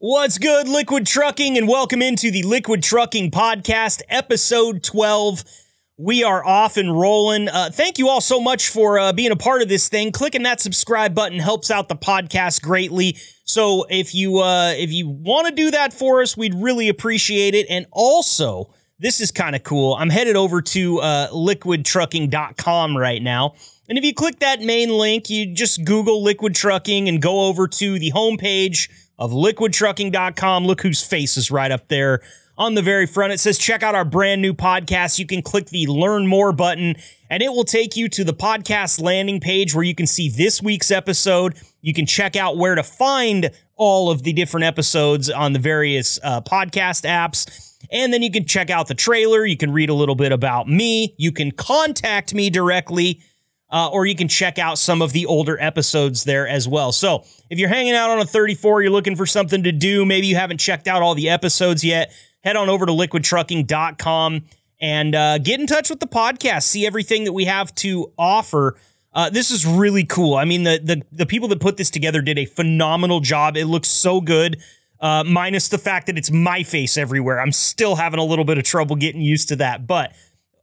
What's good, Liquid Trucking, and welcome into the Liquid Trucking Podcast, episode 12. We are off and rolling. Uh, thank you all so much for uh, being a part of this thing. Clicking that subscribe button helps out the podcast greatly. So if you uh, if you want to do that for us, we'd really appreciate it. And also, this is kind of cool. I'm headed over to uh, liquidtrucking.com right now. And if you click that main link, you just Google Liquid Trucking and go over to the homepage of liquidtrucking.com. Look whose face is right up there on the very front. It says, check out our brand new podcast. You can click the learn more button and it will take you to the podcast landing page where you can see this week's episode. You can check out where to find all of the different episodes on the various uh, podcast apps. And then you can check out the trailer. You can read a little bit about me. You can contact me directly uh, or you can check out some of the older episodes there as well. So if you're hanging out on a 34, you're looking for something to do, maybe you haven't checked out all the episodes yet, head on over to liquidtrucking.com and uh, get in touch with the podcast. See everything that we have to offer. Uh, this is really cool. I mean, the, the the people that put this together did a phenomenal job. It looks so good. Uh, minus the fact that it's my face everywhere. I'm still having a little bit of trouble getting used to that. But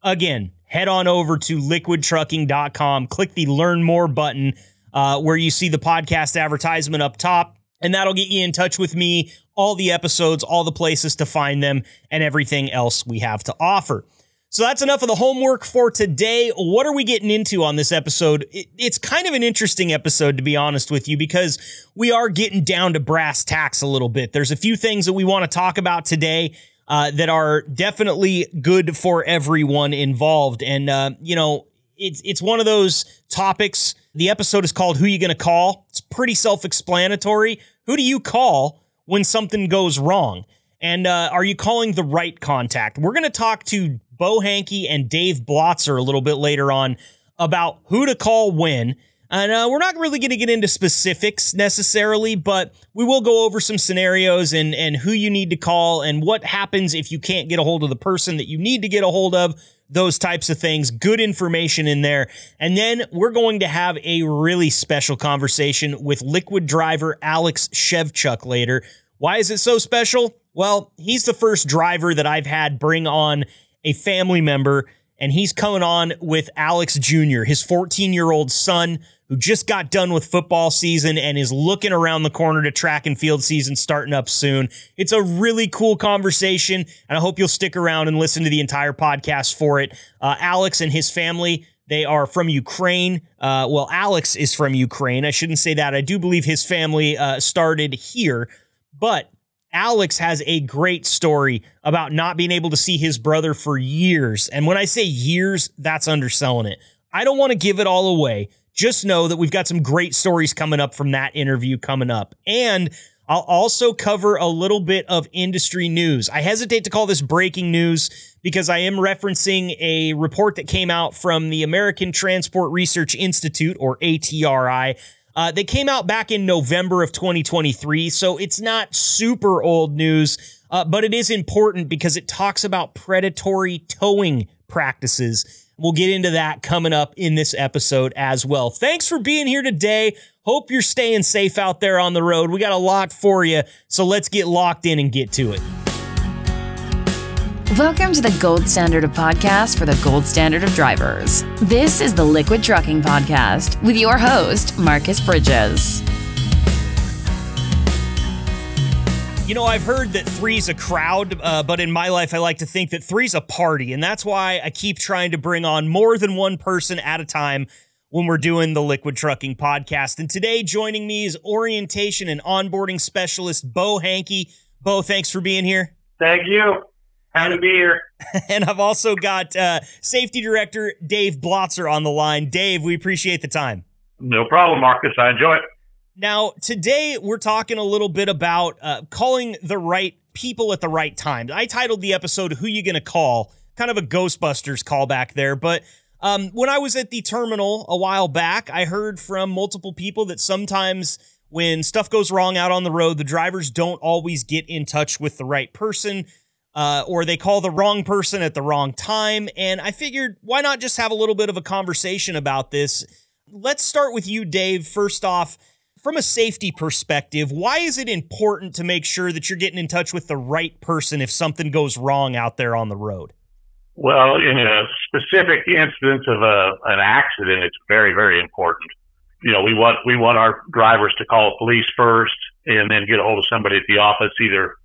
again, head on over to liquidtrucking.com, click the learn more button uh, where you see the podcast advertisement up top, and that'll get you in touch with me, all the episodes, all the places to find them, and everything else we have to offer. So that's enough of the homework for today. What are we getting into on this episode? It's kind of an interesting episode, to be honest with you, because we are getting down to brass tacks a little bit. There's a few things that we want to talk about today uh, that are definitely good for everyone involved. And, uh, you know, it's, it's one of those topics. The episode is called Who You Gonna Call? It's pretty self explanatory. Who do you call when something goes wrong? And uh, are you calling the right contact? We're to talk to Beau Hanke and Dave Blotzer a little bit later on about who to call when and uh, we're not really going to get into specifics necessarily, but we will go over some scenarios and, and who you need to call and what happens if you can't get a hold of the person that you need to get a hold of, those types of things. Good information in there. And then we're going to have a really special conversation with liquid driver Alex Shevchuk later. Why is it so special? Well, he's the first driver that I've had bring on a family member and he's coming on with Alex Jr., his 14 year old son, who just got done with football season and is looking around the corner to track and field season starting up soon. It's a really cool conversation, and I hope you'll stick around and listen to the entire podcast for it. Uh, Alex and his family. They are from Ukraine. Uh, well, Alex is from Ukraine. I shouldn't say that. I do believe his family uh, started here, but Alex has a great story about not being able to see his brother for years. And when I say years, that's underselling it. I don't want to give it all away. Just know that we've got some great stories coming up from that interview coming up. And I'll also cover a little bit of industry news. I hesitate to call this breaking news because I am referencing a report that came out from the American Transport Research Institute, or ATRI, uh, they came out back in November of 2023, so it's not super old news, uh, but it is important because it talks about predatory towing practices. We'll get into that coming up in this episode as well. Thanks for being here today. Hope you're staying safe out there on the road. We got a lot for you, so let's get locked in and get to it. Welcome to the gold standard of podcasts for the gold standard of drivers. This is the Liquid Trucking Podcast with your host, Marcus Bridges. You know, I've heard that three's a crowd, uh, but in my life, I like to think that three's a party. And that's why I keep trying to bring on more than one person at a time when we're doing the Liquid Trucking Podcast. And today, joining me is orientation and onboarding specialist Beau Hanke. Beau, thanks for being here. Thank you. Happy to be here. And I've also got uh, safety director Dave Blotzer on the line. Dave, we appreciate the time. No problem, Marcus. I enjoy it. Now, today we're talking a little bit about uh, calling the right people at the right time. I titled the episode "Who You Gonna Call?" Kind of a Ghostbusters callback there, but um, when I was at the terminal a while back, I heard from multiple people that sometimes when stuff goes wrong out on the road, the drivers don't always get in touch with the right person uh, or they call the wrong person at the wrong time. And I figured, why not just have a little bit of a conversation about this? Let's start with you, Dave. First off, from a safety perspective, why is it important to make sure that you're getting in touch with the right person if something goes wrong out there on the road? Well, in a specific instance of a, an accident, it's very, very important. You know, we want we want our drivers to call police first, and then get a hold of somebody at the office, either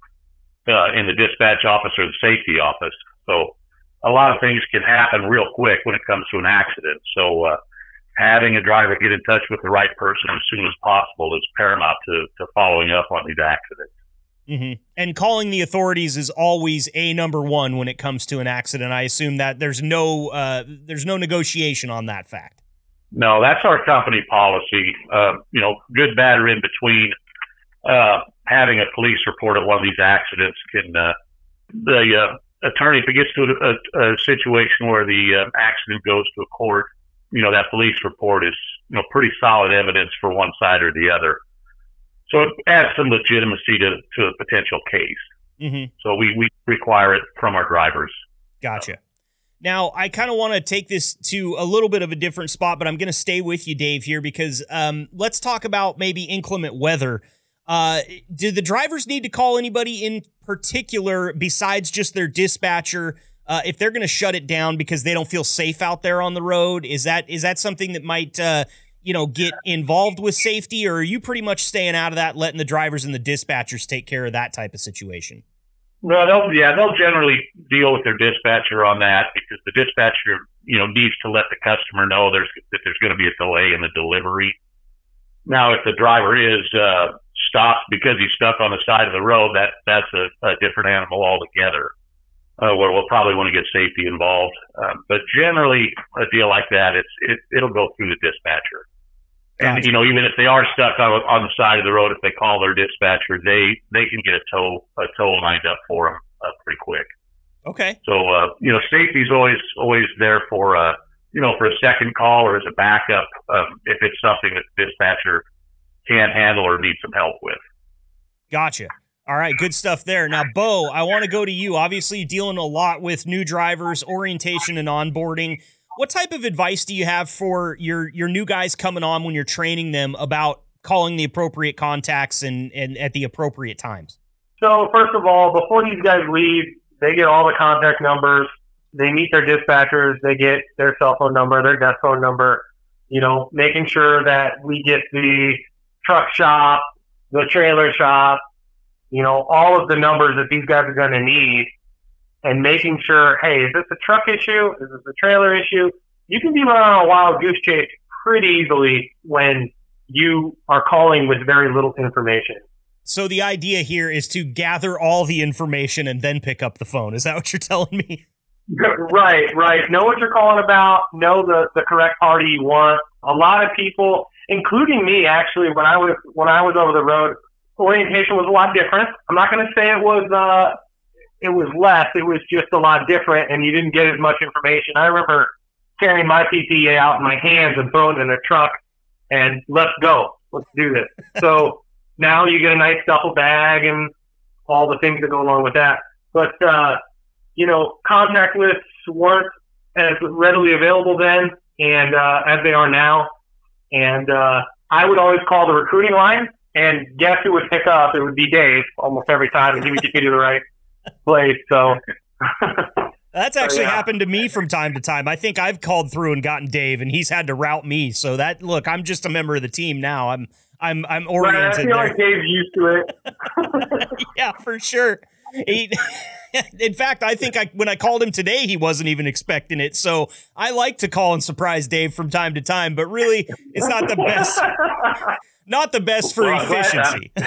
uh, in the dispatch office or the safety office. So, a lot of things can happen real quick when it comes to an accident. So, uh, having a driver get in touch with the right person as soon as possible is paramount to, to following up on these accidents. Mm-hmm. And calling the authorities is always a number one when it comes to an accident. I assume that there's no uh, there's no negotiation on that fact. No, that's our company policy. Uh, you know, good, bad, or in between. Uh, having a police report of one of these accidents can uh, the uh, attorney if it gets to a, a, a situation where the uh, accident goes to a court you know, that police report is, you know, pretty solid evidence for one side or the other. So it adds some legitimacy to, to a potential case. Mm-hmm. So we, we require it from our drivers. Gotcha. Now, I kind of want to take this to a little bit of a different spot, but I'm going to stay with you, Dave, here because um, let's talk about maybe inclement weather. Uh, do the drivers need to call anybody in particular besides just their dispatcher uh, if they're going to shut it down because they don't feel safe out there on the road, is that is that something that might uh, you know get involved with safety, or are you pretty much staying out of that, letting the drivers and the dispatchers take care of that type of situation? No, they'll yeah they'll generally deal with their dispatcher on that because the dispatcher you know needs to let the customer know there's that there's going to be a delay in the delivery. Now, if the driver is uh, stopped because he's stuck on the side of the road, that that's a, a different animal altogether uh, where we'll probably want to get safety involved. Um, but generally, a deal like that, it's it, it'll go through the dispatcher. Gotcha. And you know, even if they are stuck on, on the side of the road, if they call their dispatcher, they they can get a tow a tow lined up for them uh, pretty quick. Okay. So uh, you know, safety's always always there for uh, you know for a second call or as a backup um, if it's something that the dispatcher can't handle or needs some help with. Gotcha. All right, good stuff there. Now, Beau, I want to go to you. Obviously, dealing a lot with new drivers, orientation, and onboarding. What type of advice do you have for your your new guys coming on when you're training them about calling the appropriate contacts and, and at the appropriate times? So, first of all, before these guys leave, they get all the contact numbers. They meet their dispatchers. They get their cell phone number, their desk phone number. You know, making sure that we get the truck shop, the trailer shop, you know, all of the numbers that these guys are going to need and making sure, hey, is this a truck issue? Is this a trailer issue? You can be running on a wild goose chase pretty easily when you are calling with very little information. So the idea here is to gather all the information and then pick up the phone. Is that what you're telling me? right, right. Know what you're calling about. Know the, the correct party you want. A lot of people, including me, actually, when I was when I was over the road, orientation was a lot different. I'm not going to say it was uh, it was less. It was just a lot different, and you didn't get as much information. I remember carrying my PPA out in my hands and throwing it in a truck, and let's go, let's do this. so now you get a nice duffel bag and all the things that go along with that. But uh, you know, contact lists weren't as readily available then, and uh, as they are now. And uh, I would always call the recruiting line and guess who would pick up? It would be Dave almost every time, and he would get me to the right place. So that's actually so, yeah. happened to me from time to time. I think I've called through and gotten Dave, and he's had to route me. So that look, I'm just a member of the team now. I'm I'm I'm oriented. Right, I feel there. like Dave's used to it. yeah, for sure. He, in fact, I think I when I called him today, he wasn't even expecting it. So I like to call and surprise Dave from time to time, but really, it's not the best. Not the best for well, efficiency. I'm,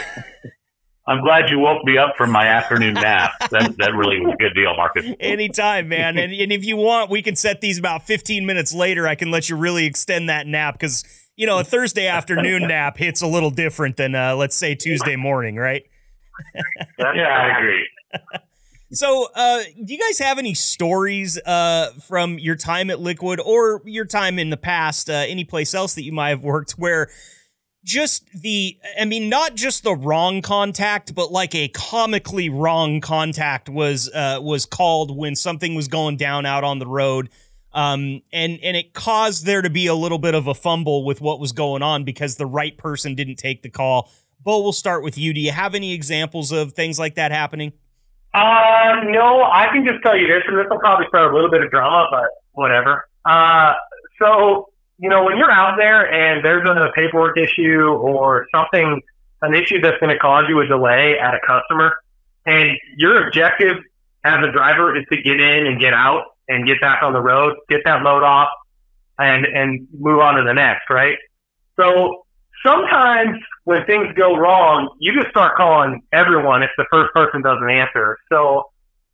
I'm glad you woke me up from my afternoon nap. That, that really was a good deal, Marcus. Anytime, man. And, and if you want, we can set these about 15 minutes later. I can let you really extend that nap because, you know, a Thursday afternoon nap hits a little different than, uh, let's say, Tuesday morning, right? yeah, I agree. So, uh, do you guys have any stories uh, from your time at Liquid or your time in the past, uh, any place else that you might have worked, where just the i mean not just the wrong contact but like a comically wrong contact was uh was called when something was going down out on the road Um, and and it caused there to be a little bit of a fumble with what was going on because the right person didn't take the call. Beau, we'll start with you. Do you have any examples of things like that happening? Uh, no, I can just tell you this, and this will probably start a little bit of drama, but whatever. Uh, so you know, when you're out there and there's a paperwork issue or something, an issue that's going to cause you a delay at a customer, and your objective as a driver is to get in and get out and get back on the road, get that load off, and and move on to the next, right? So sometimes when things go wrong, you just start calling everyone if the first person doesn't answer. So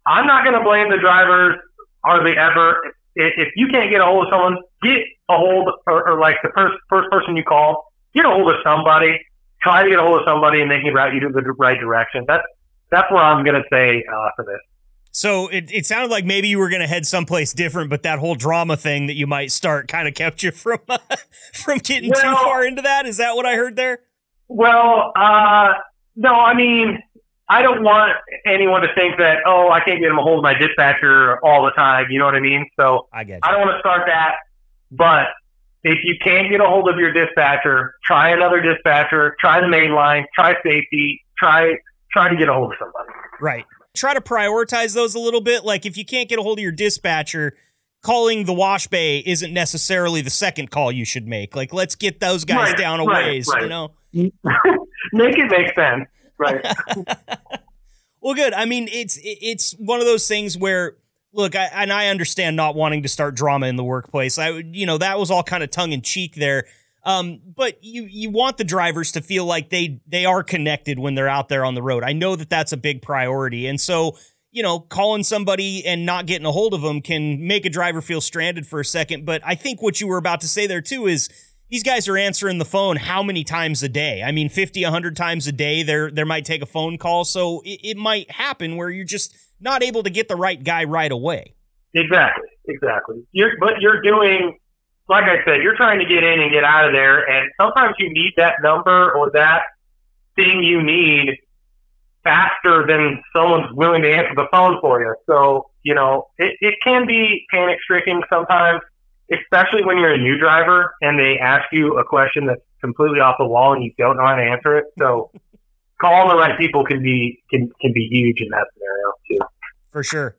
I'm not going to blame the drivers hardly ever. If you can't get a hold of someone, get a hold or, or like the first first person you call, get a hold of somebody. Try to get a hold of somebody, and they can route you to the right direction. That's that's what I'm going to say uh, for this. So it, it sounded like maybe you were going to head someplace different, but that whole drama thing that you might start kind of kept you from uh, from getting well, too far into that. Is that what I heard there? Well, uh, no, I mean, I don't want anyone to think that oh, I can't get them a hold of my dispatcher all the time. You know what I mean? So I get. You. I don't want to start that, but if you can't get a hold of your dispatcher, try another dispatcher, try the main line, try safety, try try to get a hold of somebody. Right try to prioritize those a little bit. Like if you can't get a hold of your dispatcher, calling the wash bay isn't necessarily the second call you should make. Like let's get those guys right, down a right, ways, right. you know. make it make sense. Right. well, good. I mean, it's it's one of those things where look, I, and I understand not wanting to start drama in the workplace. I you know, that was all kind of tongue in cheek there. Um, but you you want the drivers to feel like they they are connected when they're out there on the road. I know that that's a big priority, and so you know, calling somebody and not getting a hold of them can make a driver feel stranded for a second. But I think what you were about to say there too is these guys are answering the phone how many times a day? I mean, 50, 100 times a day. There, there might take a phone call. So it, it might happen where you're just not able to get the right guy right away. Exactly. Exactly. You're, but you're doing like I said, you're trying to get in and get out of there, and sometimes you need that number or that thing you need faster than someone's willing to answer the phone for you. So, you know, it, it can be panic stricken sometimes, especially when you're a new driver and they ask you a question that's completely off the wall and you don't know how to answer it. So calling the right people can be can can be huge in that scenario too. For sure.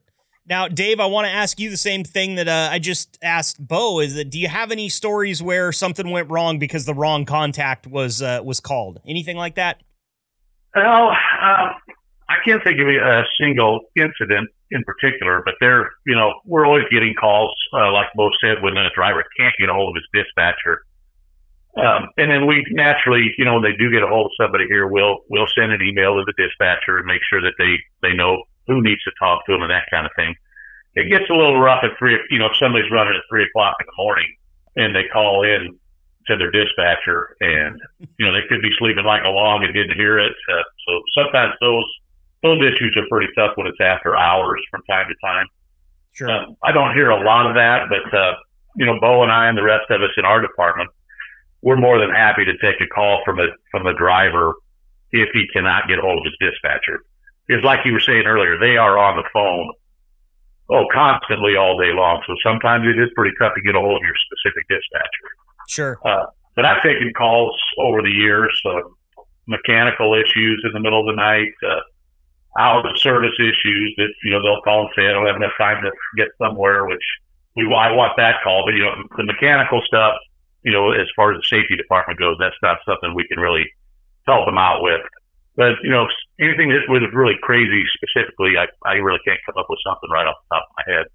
Now, Dave, I want to ask you the same thing that uh, I just asked Beau. Is that do you have any stories where something went wrong because the wrong contact was uh, was called? Anything like that? Well, um, I can't think of a single incident in particular, but they're, you know, we're always getting calls, uh, like Beau said, when a driver can't get a hold of his dispatcher. Um, and then we naturally, you know, when they do get a hold of somebody here, we'll we'll send an email to the dispatcher and make sure that they they know who needs to talk to them and that kind of thing. It gets a little rough at three, you know, if somebody's running at three o'clock in the morning and they call in to their dispatcher and, you know, they could be sleeping like a log and didn't hear it. Uh, so sometimes those, those issues are pretty tough when it's after hours from time to time. Sure. Um, I don't hear a lot of that, but, uh, you know, Beau and I and the rest of us in our department, we're more than happy to take a call from a, from a driver if he cannot get a hold of his dispatcher is like you were saying earlier, they are on the phone, oh, constantly all day long. So sometimes it is pretty tough to get a hold of your specific dispatcher. Sure. Uh, but I've taken calls over the years, uh, mechanical issues in the middle of the night, uh, out of service issues that, you know, they'll call and say, I don't have enough time to get somewhere, which we, I want that call. But, you know, the mechanical stuff, you know, as far as the safety department goes, that's not something we can really help them out with. But you know, anything that was really crazy specifically, I, I really can't come up with something right off the top of my head.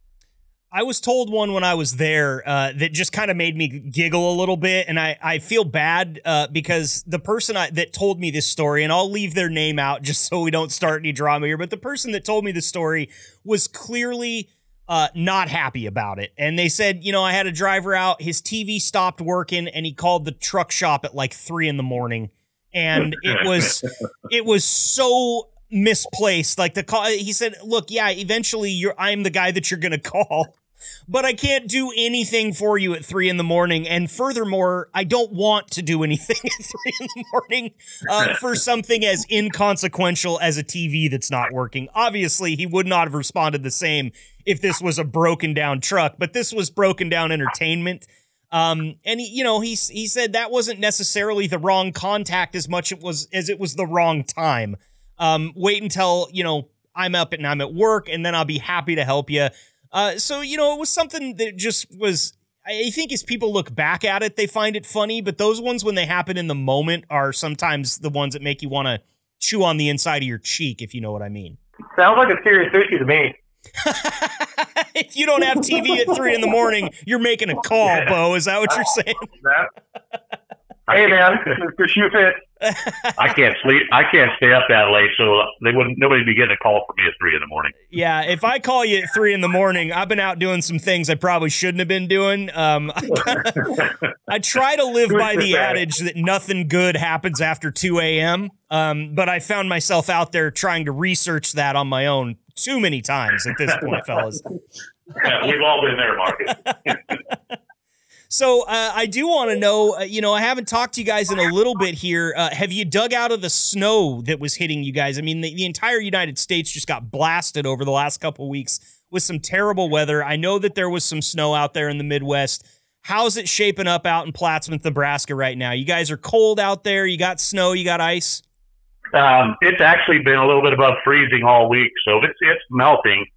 I was told one when I was there uh, that just kind of made me giggle a little bit, and I, I feel bad uh, because the person I, that told me this story, and I'll leave their name out just so we don't start any drama here, but the person that told me the story was clearly uh, not happy about it. And they said, you know, I had a driver out, his TV stopped working, and he called the truck shop at like three in the morning and it was it was so misplaced. Like the call, he said, "Look, yeah, eventually you're I'm the guy that you're gonna call." but I can't do anything for you at three in the morning. And furthermore, I don't want to do anything at three in the morning uh, for something as inconsequential as a TV that's not working. Obviously, he would not have responded the same if this was a broken down truck, but this was broken down entertainment. Um, and he, you know, he he said that wasn't necessarily the wrong contact as much it was as it was the wrong time. Um, wait until you know I'm up and I'm at work, and then I'll be happy to help you. Uh, so you know, it was something that just was. I think as people look back at it, they find it funny, but those ones when they happen in the moment are sometimes the ones that make you want to chew on the inside of your cheek, if you know what I mean. Sounds like a serious issue to me. if you don't have TV at three in the morning, you're making a call, Beau. Is that what you're saying? Hey man, the shoe fit. I can't sleep. I can't stay up that late, so they wouldn't. Nobody'd be getting a call from me at three in the morning. Yeah, if I call you at three in the morning, I've been out doing some things I probably shouldn't have been doing. Um, I try to live by the adage that nothing good happens after two a.m. Um, but I found myself out there trying to research that on my own too many times at this point, fellas. Yeah, we've all been there, Marcus. So uh, I do want to know, uh, you know, I haven't talked to you guys in a little bit here. Uh, have you dug out of the snow that was hitting you guys? I mean, the, the entire United States just got blasted over the last couple weeks with some terrible weather. I know that there was some snow out there in the Midwest. How's it shaping up out in Plattsmouth, Nebraska right now? You guys are cold out there. You got snow. You got ice. Um, it's actually been a little bit above freezing all week, so it's it's melting.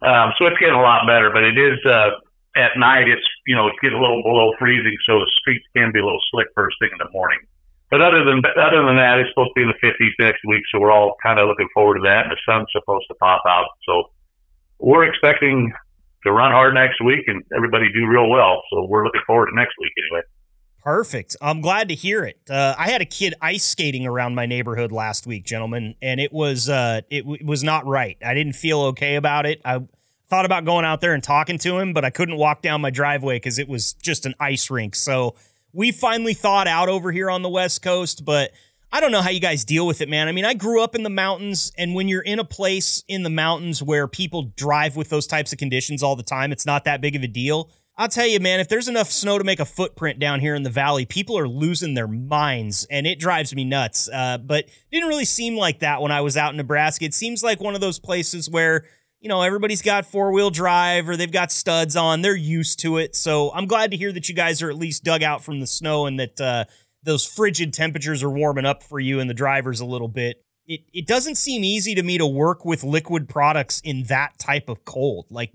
Um, so it's getting a lot better, but it is uh, at night, it's you know it's getting a little below freezing, so the streets can be a little slick first thing in the morning. But other than other than that, it's supposed to be in the 50s next week, so we're all kind of looking forward to that. And the sun's supposed to pop out, so we're expecting to run hard next week and everybody do real well. So we're looking forward to next week anyway. Perfect. I'm glad to hear it. Uh, I had a kid ice skating around my neighborhood last week, gentlemen, and it was uh, it, w- was not right. I didn't feel okay about it. I thought about going out there and talking to him, but I couldn't walk down my driveway because it was just an ice rink. So we finally thawed out over here on the West Coast, but I don't know how you guys deal with it, man. I mean, I grew up in the mountains, and when you're in a place in the mountains where people drive with those types of conditions all the time, it's not that big of a deal. I'll tell you, man, if there's enough snow to make a footprint down here in the valley, people are losing their minds, and it drives me nuts. Uh, but didn't really seem like that when I was out in Nebraska. It seems like one of those places where you know, everybody's got four wheel drive or they've got studs on. They're used to it. So I'm glad to hear that you guys are at least dug out from the snow and that uh, those frigid temperatures are warming up for you and the drivers a little bit. It, it doesn't seem easy to me to work with liquid products in that type of cold. Like,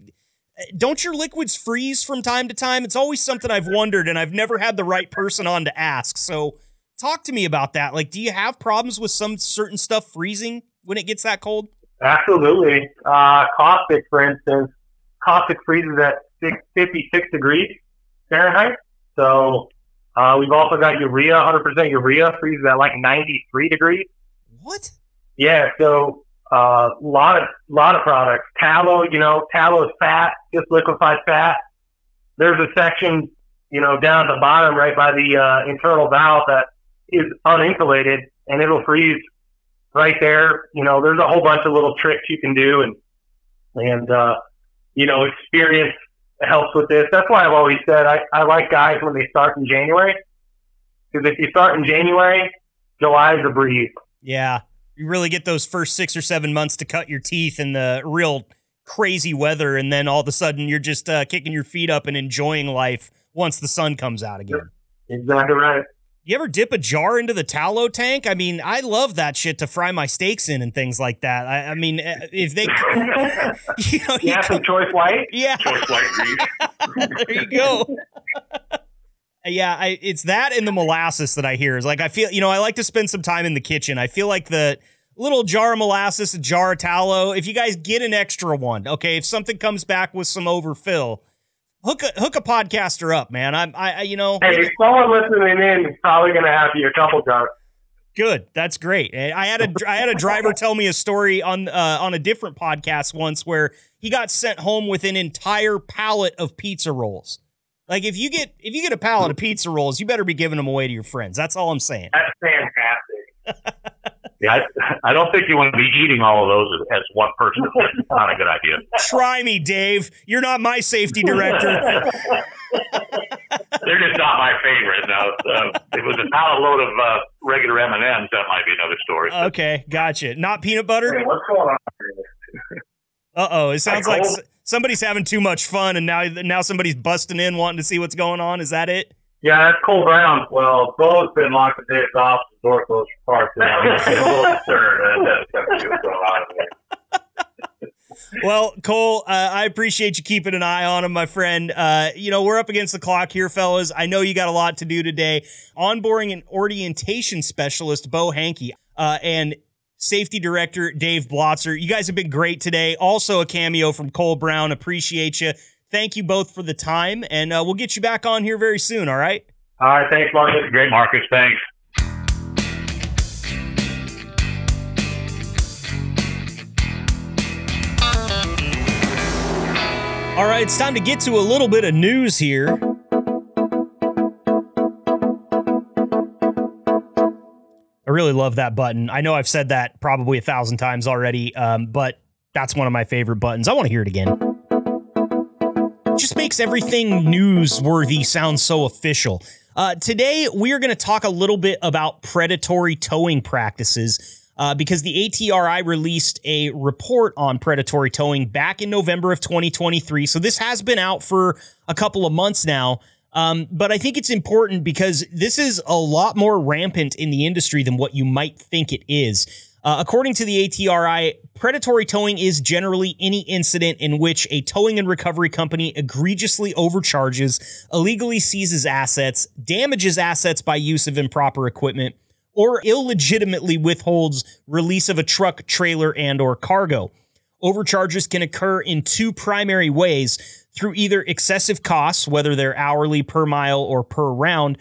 don't your liquids freeze from time to time? It's always something I've wondered, and I've never had the right person on to ask. So, talk to me about that. Like, do you have problems with some certain stuff freezing when it gets that cold? Absolutely. Uh, caustic, for instance, caustic freezes at 56 degrees Fahrenheit. So uh, we've also got urea, 100% urea freezes at like 93 degrees. What? Yeah. So a uh, lot of lot of products. Tallow, you know, tallow is fat, just liquefied fat. There's a section, you know, down at the bottom, right by the uh, internal valve, that is uninsulated, and it'll freeze right there. You know, there's a whole bunch of little tricks you can do, and and uh, you know, experience helps with this. That's why I've always said I, I like guys when they start in January, because if you start in January, July is a breeze. Yeah, you really get those first six or seven months to cut your teeth in the real crazy weather, and then all of a sudden you're just uh, kicking your feet up and enjoying life once the sun comes out again. Exactly right. You ever dip a jar into the tallow tank? I mean, I love that shit to fry my steaks in and things like that. I, I mean, eh, if they, you know, yeah, you some choice white, yeah, choice white there you go. yeah, I, it's that and the molasses that I hear is like I feel, you know, I like to spend some time in the kitchen. I feel like the little jar of molasses, a jar of tallow. If you guys get an extra one, okay, if something comes back with some overfill hook a hook a podcaster up, man. I'm I, I you know. Hey, someone listening in is probably gonna have you a couple jars. Good, that's great. I had a I had a driver tell me a story on uh, on a different podcast once where he got sent home with an entire pallet of pizza rolls. Like if you get if you get a pallet of pizza rolls, you better be giving them away to your friends. That's all I'm saying. That's fantastic. Yeah, I, I don't think you want to be eating all of those as, one person. It's not a good idea. Try me, Dave. You're not my safety director. They're just not my favorite. Now, uh, if it was not a load of uh, regular M and M's, that might be another story. Okay, gotcha. Not peanut butter. Hey, what's going on? Uh oh, it sounds Like s- somebody's having too much fun, and now now somebody's busting in wanting to see what's going on. Is that it? Yeah, that's Cole Brown. Well, Beau's been locked in Dave's office, the door parts now. He's getting a little concerned. That- That's gotta be what's going on there. Well, Cole, uh, I appreciate you keeping an eye on him, my friend. Uh, you know, we're up against the clock here, fellas. I know you got a lot to do today. Onboarding an orientation specialist, Beau Hanke, uh, and safety director, Dave Blotzer. You guys have been great today. Also, a cameo from Cole Brown. Appreciate you. Thank you both for the time, and uh, we'll get you back on here very soon, all right? All right, thanks, Marcus. Great, Marcus. Thanks. All right, it's time to get to a little bit of news here. I really love that button. I know I've said that probably a thousand times already, um, but that's one of my favorite buttons. I want to hear it again. It just makes everything newsworthy sound so official. Uh, today, we are going to talk a little bit about predatory towing practices uh, because the ATRI released a report on predatory towing back in November of 2023. So this has been out for a couple of months now. Um, but I think it's important because this is a lot more rampant in the industry than what you might think it is. Uh, according to the ATRI, predatory towing is generally any incident in which a towing and recovery company egregiously overcharges, illegally seizes assets, damages assets by use of improper equipment, or illegitimately withholds release of a truck, trailer, and or cargo. Overcharges can occur in two primary ways through either excessive costs, whether they're hourly, per mile, or per round,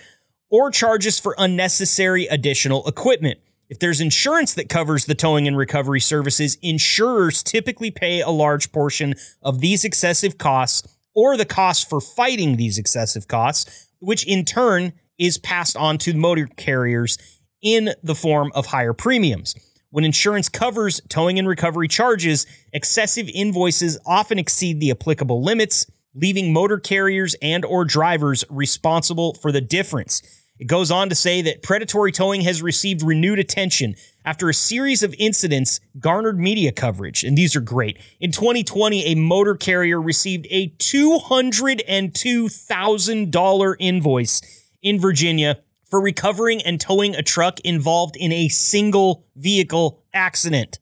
or charges for unnecessary additional equipment. If there's insurance that covers the towing and recovery services, insurers typically pay a large portion of these excessive costs or the cost for fighting these excessive costs, which in turn is passed on to the motor carriers in the form of higher premiums. When insurance covers towing and recovery charges, excessive invoices often exceed the applicable limits, leaving motor carriers and or drivers responsible for the difference. It goes on to say that predatory towing has received renewed attention after a series of incidents garnered media coverage, and these are great. In 2020, a motor carrier received a $202,000 invoice in Virginia for recovering and towing a truck involved in a single vehicle accident.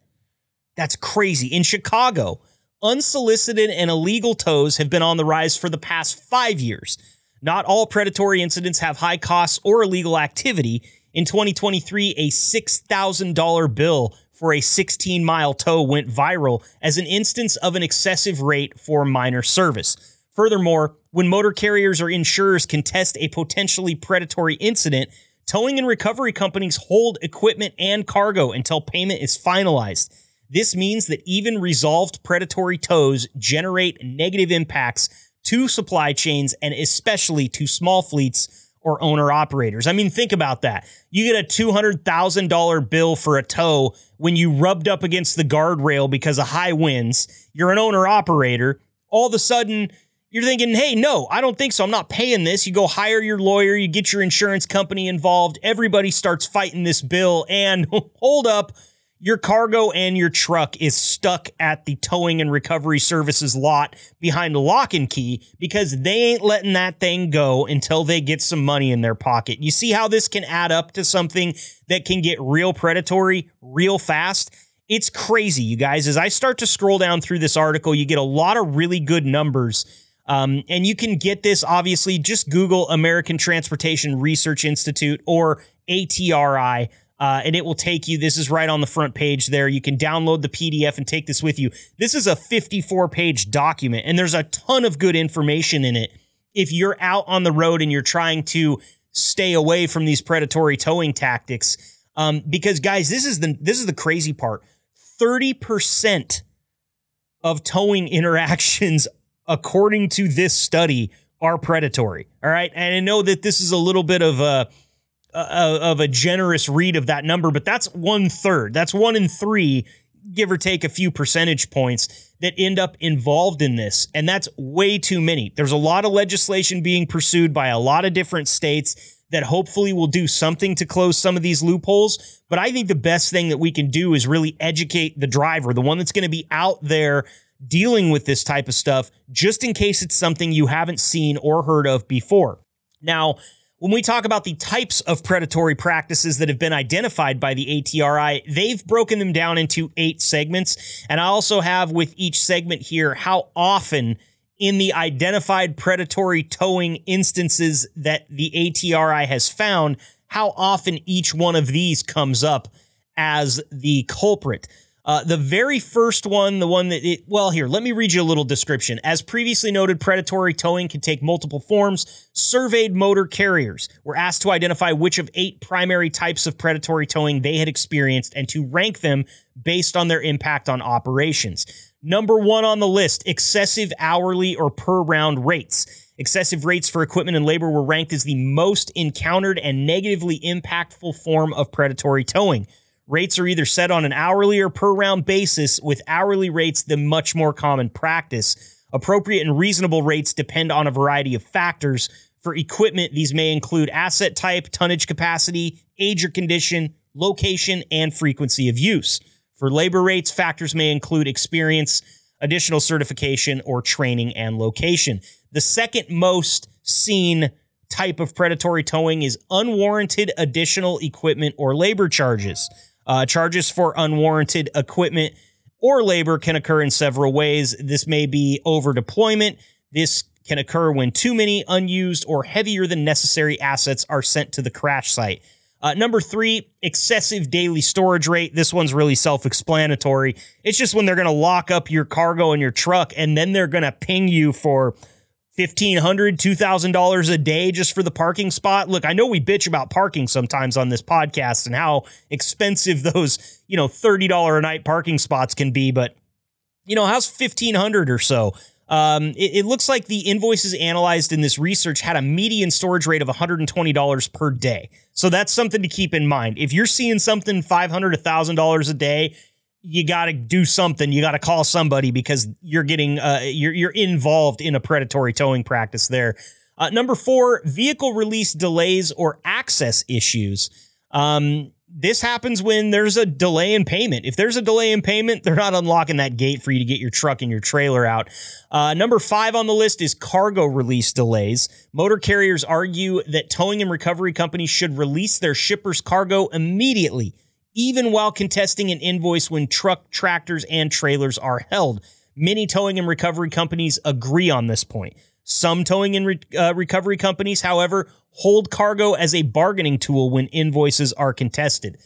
That's crazy. In Chicago, unsolicited and illegal tows have been on the rise for the past five years. Not all predatory incidents have high costs or illegal activity. In 2023, a $6,000 bill for a 16 mile tow went viral as an instance of an excessive rate for minor service. Furthermore, when motor carriers or insurers contest a potentially predatory incident, towing and recovery companies hold equipment and cargo until payment is finalized. This means that even resolved predatory tows generate negative impacts to supply chains and especially to small fleets or owner operators. I mean, think about that. You get a $200,000 bill for a tow when you rubbed up against the guardrail because of high winds. You're an owner operator. All of a sudden, you're thinking, hey, no, I don't think so. I'm not paying this. You go hire your lawyer, you get your insurance company involved. Everybody starts fighting this bill. And hold up, your cargo and your truck is stuck at the towing and recovery services lot behind lock and key because they ain't letting that thing go until they get some money in their pocket. You see how this can add up to something that can get real predatory real fast? It's crazy, you guys. As I start to scroll down through this article, you get a lot of really good numbers. Um, and you can get this obviously just Google American Transportation Research Institute or ATRI. Uh, and it will take you. This is right on the front page there. You can download the PDF and take this with you. This is a 54 page document, and there's a ton of good information in it. If you're out on the road and you're trying to stay away from these predatory towing tactics, um, because guys, this is the this is the crazy part. Thirty percent of towing interactions, according to this study, are predatory. All right, and I know that this is a little bit of a uh, of a generous read of that number, but that's one third. That's one in three, give or take a few percentage points that end up involved in this. And that's way too many. There's a lot of legislation being pursued by a lot of different states that hopefully will do something to close some of these loopholes. But I think the best thing that we can do is really educate the driver, the one that's going to be out there dealing with this type of stuff, just in case it's something you haven't seen or heard of before. Now, when we talk about the types of predatory practices that have been identified by the ATRI, they've broken them down into eight segments. And I also have with each segment here how often in the identified predatory towing instances that the ATRI has found, how often each one of these comes up as the culprit. Uh, the very first one, the one that it, well, here, let me read you a little description. As previously noted, predatory towing can take multiple forms. Surveyed motor carriers were asked to identify which of eight primary types of predatory towing they had experienced and to rank them based on their impact on operations. Number one on the list excessive hourly or per round rates. Excessive rates for equipment and labor were ranked as the most encountered and negatively impactful form of predatory towing. Rates are either set on an hourly or per round basis, with hourly rates the much more common practice. Appropriate and reasonable rates depend on a variety of factors. For equipment, these may include asset type, tonnage capacity, age or condition, location, and frequency of use. For labor rates, factors may include experience, additional certification, or training and location. The second most seen type of predatory towing is unwarranted additional equipment or labor charges. Uh, charges for unwarranted equipment or labor can occur in several ways. This may be over deployment. This can occur when too many unused or heavier than necessary assets are sent to the crash site. Uh, number three, excessive daily storage rate. This one's really self explanatory. It's just when they're going to lock up your cargo in your truck and then they're going to ping you for $1,500, $2,000 a day just for the parking spot. Look, I know we bitch about parking sometimes on this podcast and how expensive those, you know, $30 a night parking spots can be, but you know, how's 1500 or so? Um, it, it, looks like the invoices analyzed in this research had a median storage rate of $120 per day. So that's something to keep in mind. If you're seeing something $500, $1,000 a day, you got to do something. You got to call somebody because you're getting uh, you're you're involved in a predatory towing practice there. Uh, number four, vehicle release delays or access issues. Um, this happens when there's a delay in payment. If there's a delay in payment, they're not unlocking that gate for you to get your truck and your trailer out. Uh, number five on the list is cargo release delays. Motor carriers argue that towing and recovery companies should release their shippers' cargo immediately even while contesting an invoice when truck, tractors, and trailers are held. Many towing and recovery companies agree on this point. Some towing and re- uh, recovery companies, however, hold cargo as a bargaining tool when invoices are contested.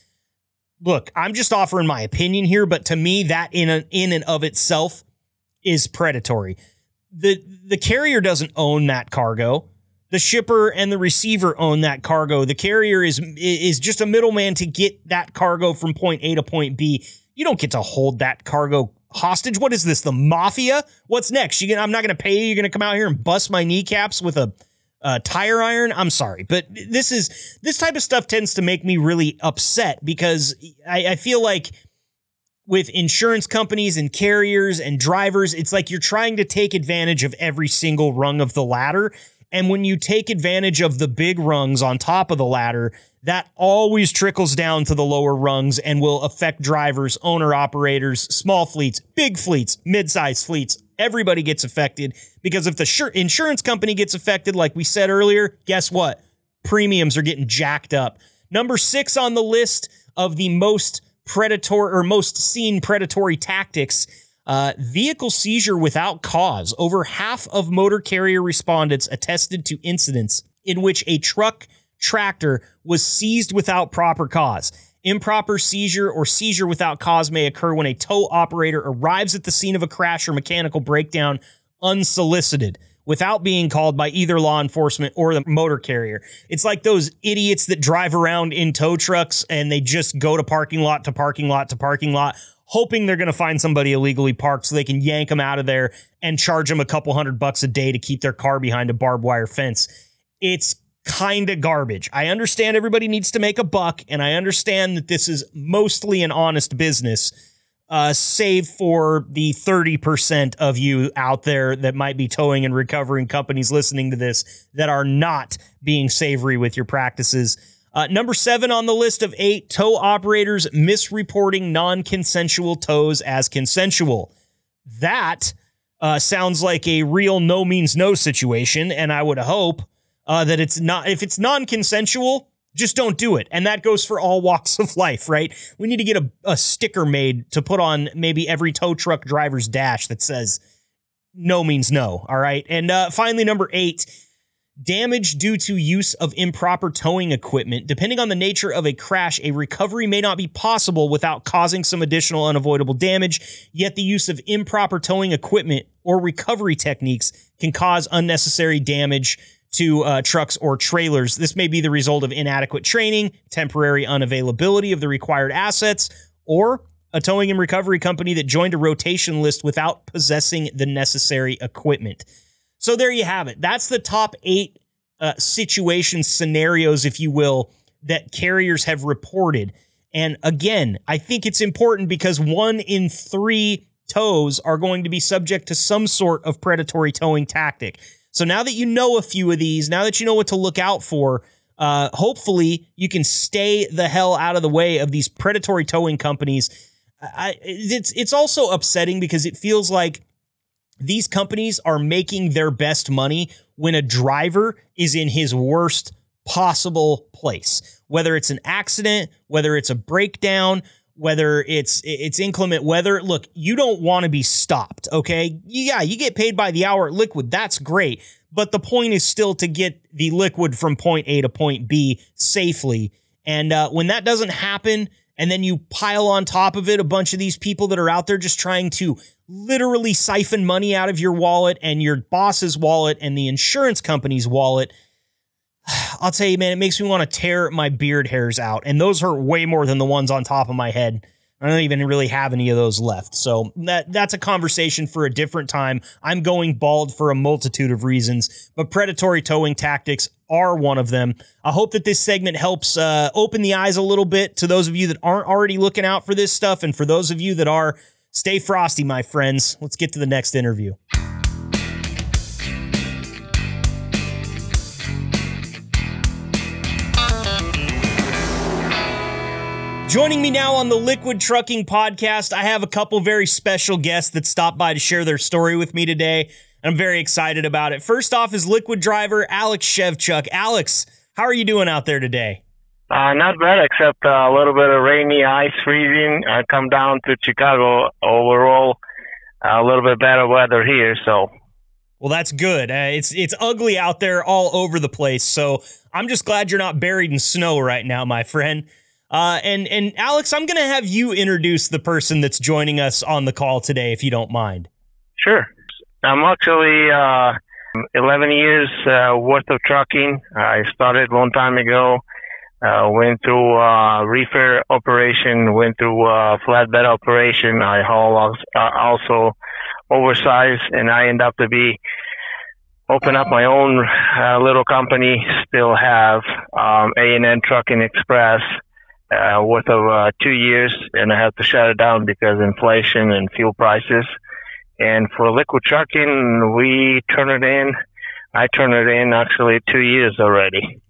Look, I'm just offering my opinion here, but to me, that in a, in and of itself is predatory. the The carrier doesn't own that cargo the shipper and the receiver own that cargo. The carrier is is just a middleman to get that cargo from point A to point B. You don't get to hold that cargo hostage. What is this? The mafia? What's next? I'm not going to pay you. You're going to come out here and bust my kneecaps with a, a tire iron. I'm sorry, but this is this type of stuff tends to make me really upset because I, I feel like with insurance companies and carriers and drivers, it's like you're trying to take advantage of every single rung of the ladder. And when you take advantage of the big rungs on top of the ladder, that always trickles down to the lower rungs and will affect drivers, owner operators, small fleets, big fleets, mid-sized fleets. Everybody gets affected because if the insurance company gets affected, like we said earlier, guess what? Premiums are getting jacked up. Number six on the list of the most predatory or most seen predatory tactics uh, vehicle seizure without cause. Over half of motor carrier respondents attested to incidents in which a truck tractor was seized without proper cause. Improper seizure or seizure without cause may occur when a tow operator arrives at the scene of a crash or mechanical breakdown unsolicited without being called by either law enforcement or the motor carrier. It's like those idiots that drive around in tow trucks and they just go to parking lot to parking lot to parking lot hoping they're going to find somebody illegally parked so they can yank them out of there and charge them a couple hundred bucks a day to keep their car behind a barbed wire fence. It's kind of garbage. I understand everybody needs to make a buck, and I understand that this is mostly an honest business, uh, save for the 30% of you out there that might be towing and recovering companies listening to this that are not being savory with your practices. Uh, number seven on the list of eight tow operators misreporting non consensual tows as consensual. That uh, sounds like a real no means no situation, and I would hope uh, that it's not if it's non-consensual just don't do it. And that goes for all walks of life right? We need to get a, a sticker made to put on maybe every tow truck driver's dash that says no means no all right? And uh, finally number eight damage due to use of improper towing equipment. Depending on the nature of a crash a recovery may not be possible without causing some additional unavoidable damage. Yet the use of improper towing equipment or recovery techniques can cause unnecessary damage to uh, trucks or trailers. This may be the result of inadequate training, temporary unavailability of the required assets, or a towing and recovery company that joined a rotation list without possessing the necessary equipment. So there you have it. That's the top eight uh, situation scenarios, if you will, that carriers have reported. And again, I think it's important because one in three tows are going to be subject to some sort of predatory towing tactic. So now that you know a few of these, now that you know what to look out for, uh, hopefully you can stay the hell out of the way of these predatory towing companies. I, it's it's also upsetting because it feels like these companies are making their best money when a driver is in his worst possible place. Whether it's an accident, whether it's a breakdown, whether it's it's inclement weather. Look, you don't want to be stopped, okay? Yeah, you get paid by the hour at Liquid. That's great. But the point is still to get the liquid from point A to point B safely. And uh, when that doesn't happen, and then you pile on top of it a bunch of these people that are out there just trying to literally siphon money out of your wallet and your boss's wallet and the insurance company's wallet, I'll tell you, man, it makes me want to tear my beard hairs out. And those hurt way more than the ones on top of my head. I don't even really have any of those left. So that that's a conversation for a different time. I'm going bald for a multitude of reasons, but predatory towing tactics are one of them. I hope that this segment helps uh, open the eyes a little bit to those of you that aren't already looking out for this stuff, and for those of you that are, stay frosty, my friends. Let's get to the next interview. Joining me now on the Liquid Trucking Podcast, I have a couple very special guests that stopped by to share their story with me today. I'm very excited about it. First off is Liquid driver Alex Shevchuk. Alex, how are you doing out there today? Uh, not bad, except uh, a little bit of rainy, ice, freezing. I come down to Chicago. Overall, a little bit better weather here. So, well, that's good. Uh, it's it's ugly out there all over the place. So I'm just glad you're not buried in snow right now, my friend. Uh, and and Alex, I'm going to have you introduce the person that's joining us on the call today, if you don't mind. Sure. I'm actually uh, 11 years uh, worth of trucking. I started a long time ago. Uh, went through uh, reefer operation, went through uh, flatbed operation. I haul also oversized, and I end up to be open up my own uh, little company. Still have um, A&N Trucking Express uh, worth of uh, two years, and I had to shut it down because inflation and fuel prices. And for liquid trucking, we turn it in. I turn it in actually two years already.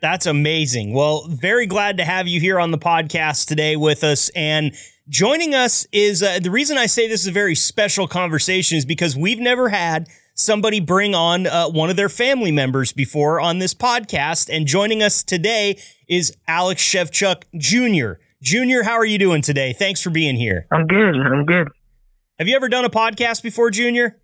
That's amazing. Well, very glad to have you here on the podcast today with us. And joining us is uh, the reason I say this is a very special conversation is because we've never had somebody bring on uh, one of their family members before on this podcast. And joining us today is Alex Shevchuk Jr. Junior, how are you doing today? Thanks for being here. I'm good. I'm good. Have you ever done a podcast before, Junior?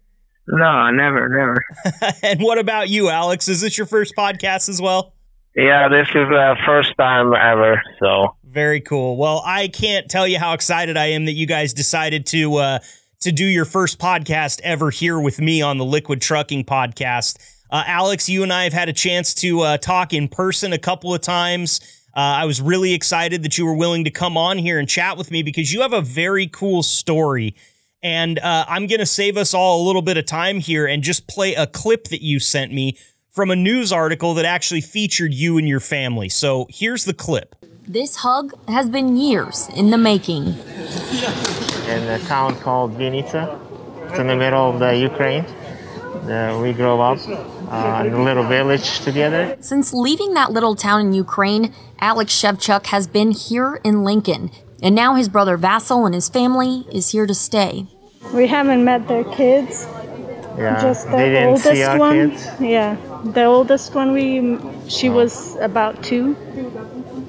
No, never, never. and what about you, Alex? Is this your first podcast as well? Yeah, this is the first time ever. So very cool. Well, I can't tell you how excited I am that you guys decided to uh, to do your first podcast ever here with me on the Liquid Trucking Podcast. Uh, Alex, you and I have had a chance to uh, talk in person a couple of times. Uh, I was really excited that you were willing to come on here and chat with me because you have a very cool story. And uh, I'm going to save us all a little bit of time here and just play a clip that you sent me from a news article that actually featured you and your family. So here's the clip. This hug has been years in the making. In a town called Vinica, it's in the middle of the Ukraine. Uh, we grew up uh, in a little village together. Since leaving that little town in Ukraine, Alex Shevchuk has been here in Lincoln, and now his brother Vasil and his family is here to stay. We haven't met their kids. Yeah, Just the they didn't see oldest our one. kids. Yeah, the oldest one we she was about two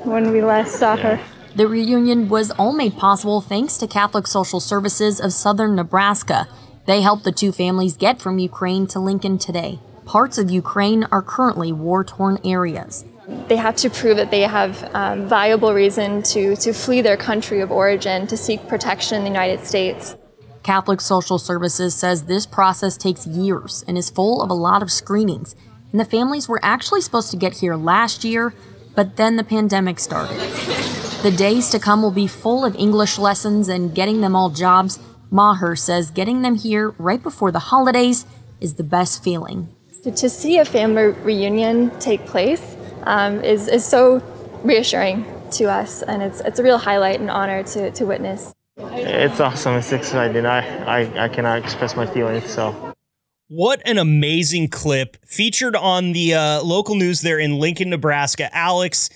when we last saw her. The reunion was all made possible thanks to Catholic Social Services of southern Nebraska. They helped the two families get from Ukraine to Lincoln today. Parts of Ukraine are currently war torn areas. They have to prove that they have um, viable reason to, to flee their country of origin to seek protection in the United States. Catholic Social Services says this process takes years and is full of a lot of screenings. And the families were actually supposed to get here last year, but then the pandemic started. The days to come will be full of English lessons and getting them all jobs. Maher says getting them here right before the holidays is the best feeling. To, to see a family reunion take place um, is, is so reassuring to us, and it's, it's a real highlight and honor to, to witness. It's awesome. It's exciting. I, I, I cannot express my feelings. So What an amazing clip featured on the uh, local news there in Lincoln, Nebraska. Alex,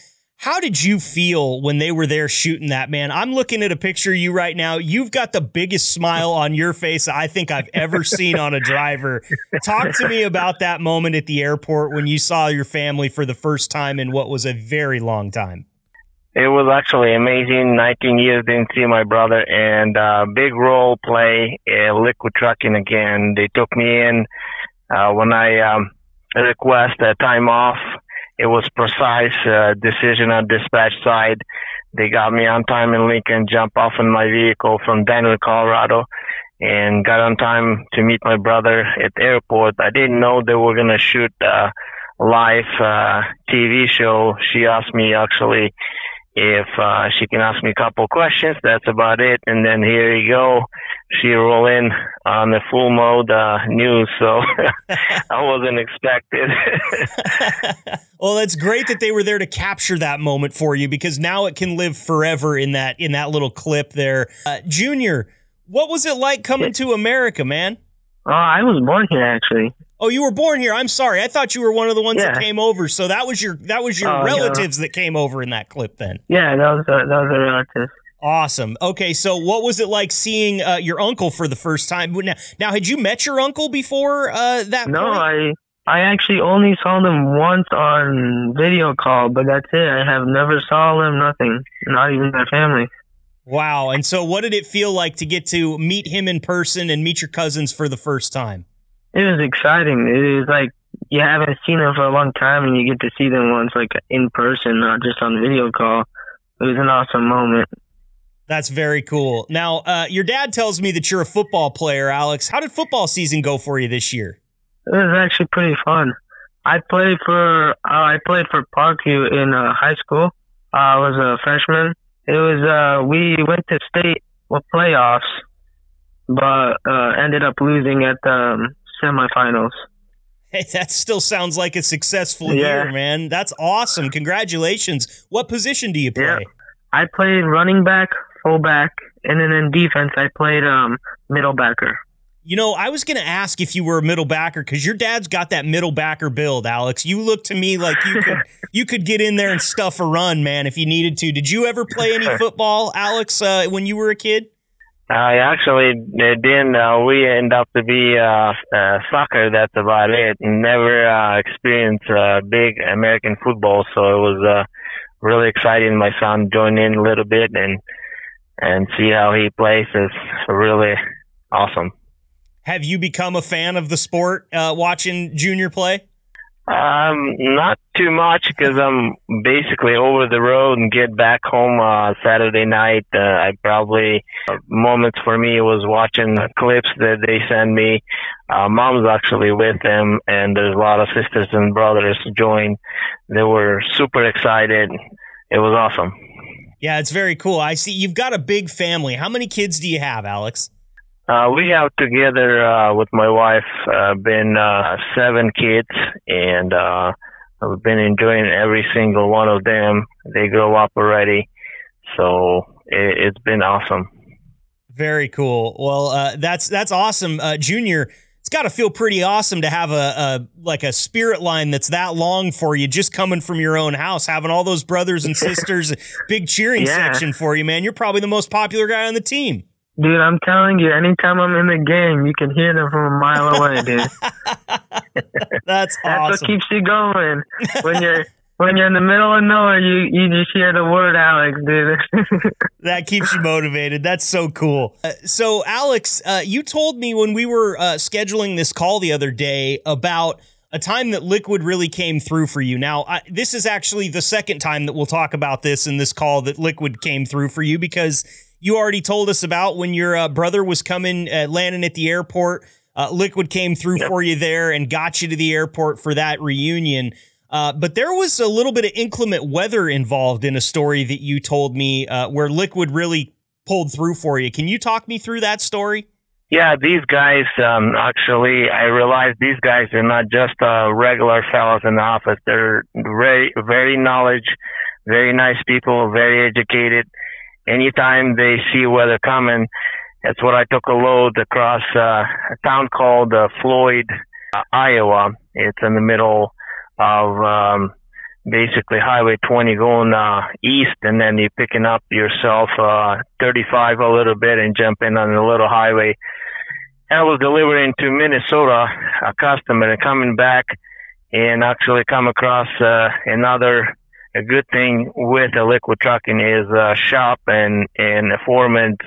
how did you feel when they were there shooting that, man? I'm looking at a picture of you right now. You've got the biggest smile on your face I think I've ever seen on a driver. Talk to me about that moment at the airport when you saw your family for the first time in what was a very long time. it was actually amazing. 19 years didn't see my brother, and uh, big role play liquid trucking again. They took me in uh, when I um, request a time off. It was precise uh, decision on dispatch side. They got me on time in Lincoln, jump off in my vehicle from Denver, Colorado, and got on time to meet my brother at the airport. I didn't know they were gonna shoot a live uh, TV show. She asked me actually if uh, she can ask me a couple questions. That's about it. And then here you go. She roll in on the full mode uh, news. So I wasn't expected. well, that's great that they were there to capture that moment for you because now it can live forever in that in that little clip there. Uh, Junior, what was it like coming to America, man? oh, I was born here actually. Oh, you were born here. I'm sorry. I thought you were one of the ones that came over. So that was your that was your Oh, no. relatives that came over in that clip then. Yeah, that was a, that was a relative. Awesome. Okay, so what was it like seeing uh, your uncle for the first time? Now, now, had you met your uncle before uh, that? No, point? I I actually only saw them once on video call, but that's it. I have never saw them. Nothing. Not even their family. Wow. And so, what did it feel like to get to meet him in person and meet your cousins for the first time? It was exciting. It was like you haven't seen them for a long time, and you get to see them once, like in person, not just on video call. It was an awesome moment. That's very cool. Now, uh, your dad tells me that you're a football player, Alex. How did football season go for you this year? It was actually pretty fun. I played for uh, I played for Parkview in uh, high school. I was a freshman. It was uh, we went to state playoffs, but uh, ended up losing at the um, semifinals. Hey, that still sounds like a successful Yeah. year, man. That's awesome. Congratulations. What position do you play? Yeah. I played running back, fullback, and then in defense I played um, middle backer. You know, I was going to ask if you were a middle backer because your dad's got that middle backer build, Alex. You look to me like you could you could get in there and stuff a run, man, if you needed to. Did you ever play any football, Alex, uh, when you were a kid? I actually didn't. Uh, we end up to be uh, uh, soccer. That's about it. Never uh, experienced uh, big American football, so it was uh, really exciting. My son joined in a little bit and and see how he plays is really awesome. Have you become a fan of the sport uh, watching Junior play? Um, not too much because I'm basically over the road and get back home uh, Saturday night. Uh, I probably uh, moments for me was watching clips that they send me. Uh, mom's actually with them, and there's a lot of sisters and brothers join. They were super excited. It was awesome. Yeah, it's very cool. I see you've got a big family. How many kids do you have, Alex? Uh, we have together uh, with my wife uh, been uh, seven kids, and uh, I've been enjoying every single one of them. They grow up already, so it, it's been awesome. Very cool. Well, uh, that's that's awesome, uh, Junior. It's got to feel pretty awesome to have a, a like a spirit line that's that long for you, just coming from your own house, having all those brothers and sisters, big cheering Yeah. section for you, man. You're probably the most popular guy on the team. Dude, I'm telling you, anytime I'm in the game, you can hear them from a mile away, dude. That's That's awesome. what keeps you going. When you're when you're in the middle of nowhere, you you just hear the word Alex, dude. that keeps you motivated. That's so cool. Uh, so, Alex, uh, you told me when we were uh, scheduling this call the other day about a time that Liquid really came through for you. Now, I, this is actually the second time that we'll talk about this in this call that Liquid came through for you because you already told us about when your uh, brother was coming, uh, landing at the airport. Uh, Liquid came through for you there and got you to the airport for that reunion. Uh, but there was a little bit of inclement weather involved in a story that you told me uh, where Liquid really pulled through for you. Can you talk me through that story? Yeah, these guys, um, actually, I realized these guys are not just uh, regular fellows in the office. They're very, very knowledge, very nice people, very educated. Anytime they see weather coming, that's what I took a load across uh, a town called uh, Floyd, uh, Iowa. It's in the middle of um, basically Highway 20 going uh, east, and then you're picking up yourself uh, 35 a little bit and jumping on the little highway. And I was delivering to Minnesota a customer and coming back and actually come across uh, another a good thing with the liquid trucking is uh, shop and and the foreman's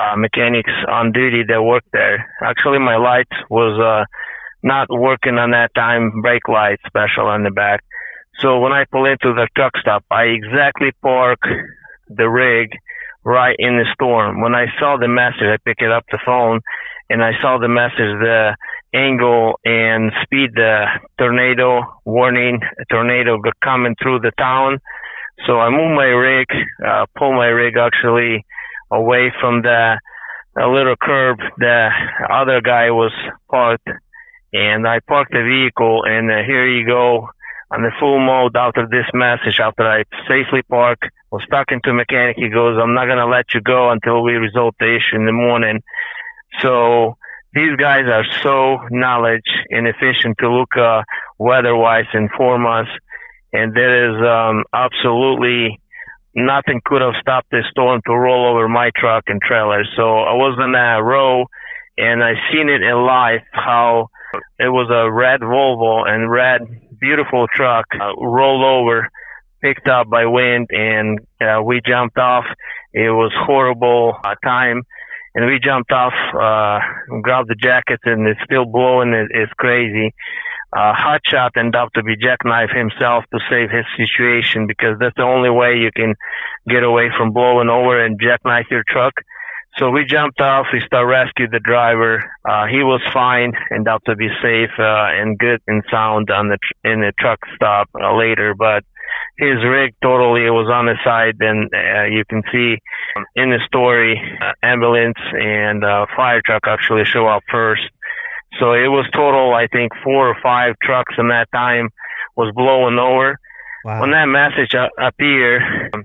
uh, mechanics on duty that work there. Actually, my lights was uh, not working on that time, brake light special on the back. So when I pull into the truck stop, I exactly park the rig right in the storm. When I saw the message, I pick it up the phone and I saw the message, the angle and speed, the tornado warning, tornado coming through the town. So I move my rig, uh, pull my rig actually away from the a little curb the other guy was parked. And I parked the vehicle and uh, here you go on the full mode after this message after I safely park was talking to a mechanic. He goes I'm not gonna let you go until we resolve the issue in the morning. So these guys are so knowledge and efficient to look uh, weather-wise and inform us, and there is um, absolutely nothing could have stopped this storm to roll over my truck and trailer. So I was in a row, and I seen it in live how it was a red Volvo and red beautiful truck uh, rolled over, picked up by wind, and uh, we jumped off. It was horrible uh, time and we jumped off, uh, grabbed the jackets, and it's still blowing. It, it's crazy. Uh, Hotshot ended up to be jackknife himself to save his situation because that's the only way you can get away from blowing over and jackknife your truck. So we jumped off. We started rescued the driver. Uh, he was fine, ended up to be safe uh, and good and sound on the tr- in the truck stop uh, later. But his rig totally was on the side, and uh, you can see in the story, uh, ambulance and uh, fire truck actually show up first. So it was total, I think, four or five trucks in that time was blowing over. Wow. When that message uh, appeared, um,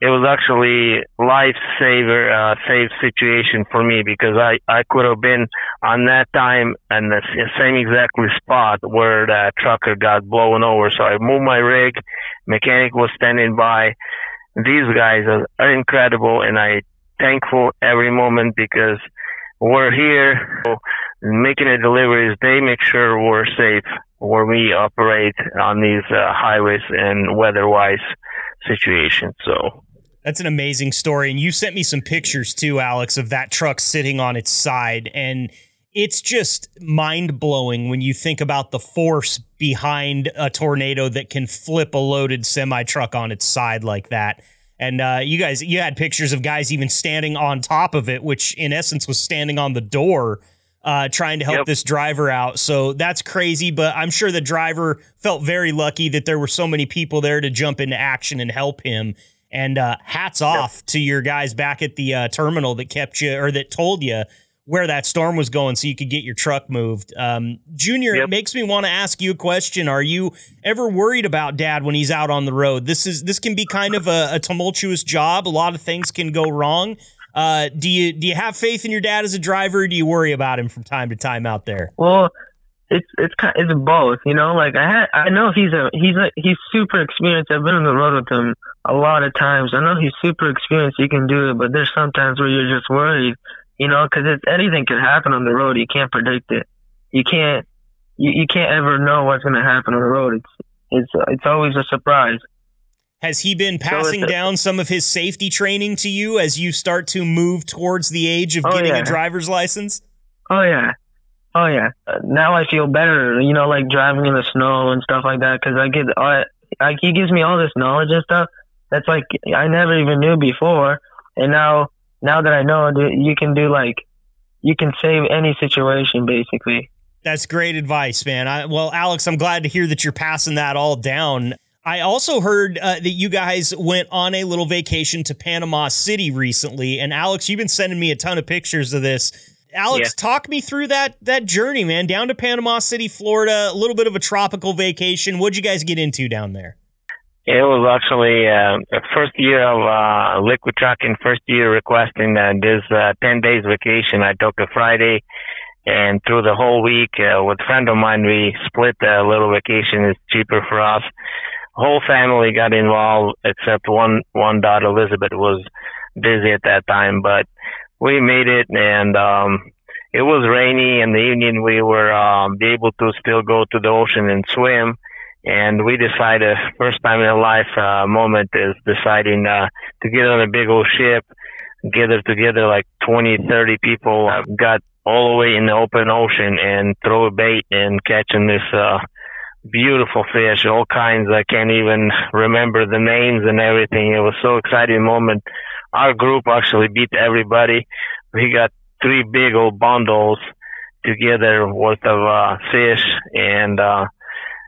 it was actually lifesaver, uh, save situation for me because I, I could have been on that time and the same exactly spot where the trucker got blown over. So I moved my rig, mechanic was standing by. These guys are, incredible and I thankful every moment because we're here making the deliveries. They make sure we're safe where we operate on these uh, highways and weather-wise situations. So That's an amazing story. And you sent me some pictures too, Alex, of that truck sitting on its side. And it's just mind blowing when you think about the force behind a tornado that can flip a loaded semi truck on its side like that. And uh, you guys, you had pictures of guys even standing on top of it, which in essence was standing on the door, uh, trying to help Yep. this driver out. So that's crazy. But I'm sure the driver felt very lucky that there were so many people there to jump into action and help him. And uh, hats off to your guys back at the uh, terminal that kept you or that told you where that storm was going so you could get your truck moved. Um, Junior, Yep. it makes me want to ask you a question. Are you ever worried about dad when he's out on the road? This is this can be kind of a, a tumultuous job. A lot of things can go wrong. Uh, do you do you have faith in your dad as a driver? Or do you worry about him from time to time out there? Well, it's it's kind it's both, you know. Like I had, I know he's a he's a he's super experienced. I've been on the road with him a lot of times. I know he's super experienced. He can do it, but there's sometimes where you're just worried, you know, because it's anything can happen on the road. You can't predict it. You can't you, you can't ever know what's going to happen on the road. It's it's it's always a surprise. Has he been passing a- down some of his safety training to you as you start to move towards the age of Oh, getting a driver's license? Oh yeah, oh yeah. Now I feel better, you know, like driving in the snow and stuff like that, because I get, I, I, he gives me all this knowledge and stuff that's like I never even knew before, and now, now that I know, you can do like, you can save any situation basically. That's great advice, man. I, well, Alex, I'm glad to hear that you're passing that all down. I also heard uh, that you guys went on a little vacation to Panama City recently, and Alex, you've been sending me a ton of pictures of this. Alex, talk me through that that journey, man. Down to Panama City, Florida, a little bit of a tropical vacation. What'd you guys get into down there? It was actually uh, the first year of uh, liquid trucking, first year requesting uh, this uh, 10 days vacation. I took a Friday and through the whole week uh, with a friend of mine, we split a little vacation. It's cheaper for us. Whole family got involved except one, one daughter, Elizabeth, was busy at that time, but we made it and, um, it was rainy in the evening. We were, um, able to still go to the ocean and swim and we decided first time in a life uh, moment is deciding uh, to get on a big old ship gather together like 20 30 people. Uh, got all the way in the open ocean and throw a bait and catching this uh beautiful fish all kinds. I can't even remember the names and everything. It was so exciting moment our group actually beat everybody we got three big old bundles together worth of uh fish and uh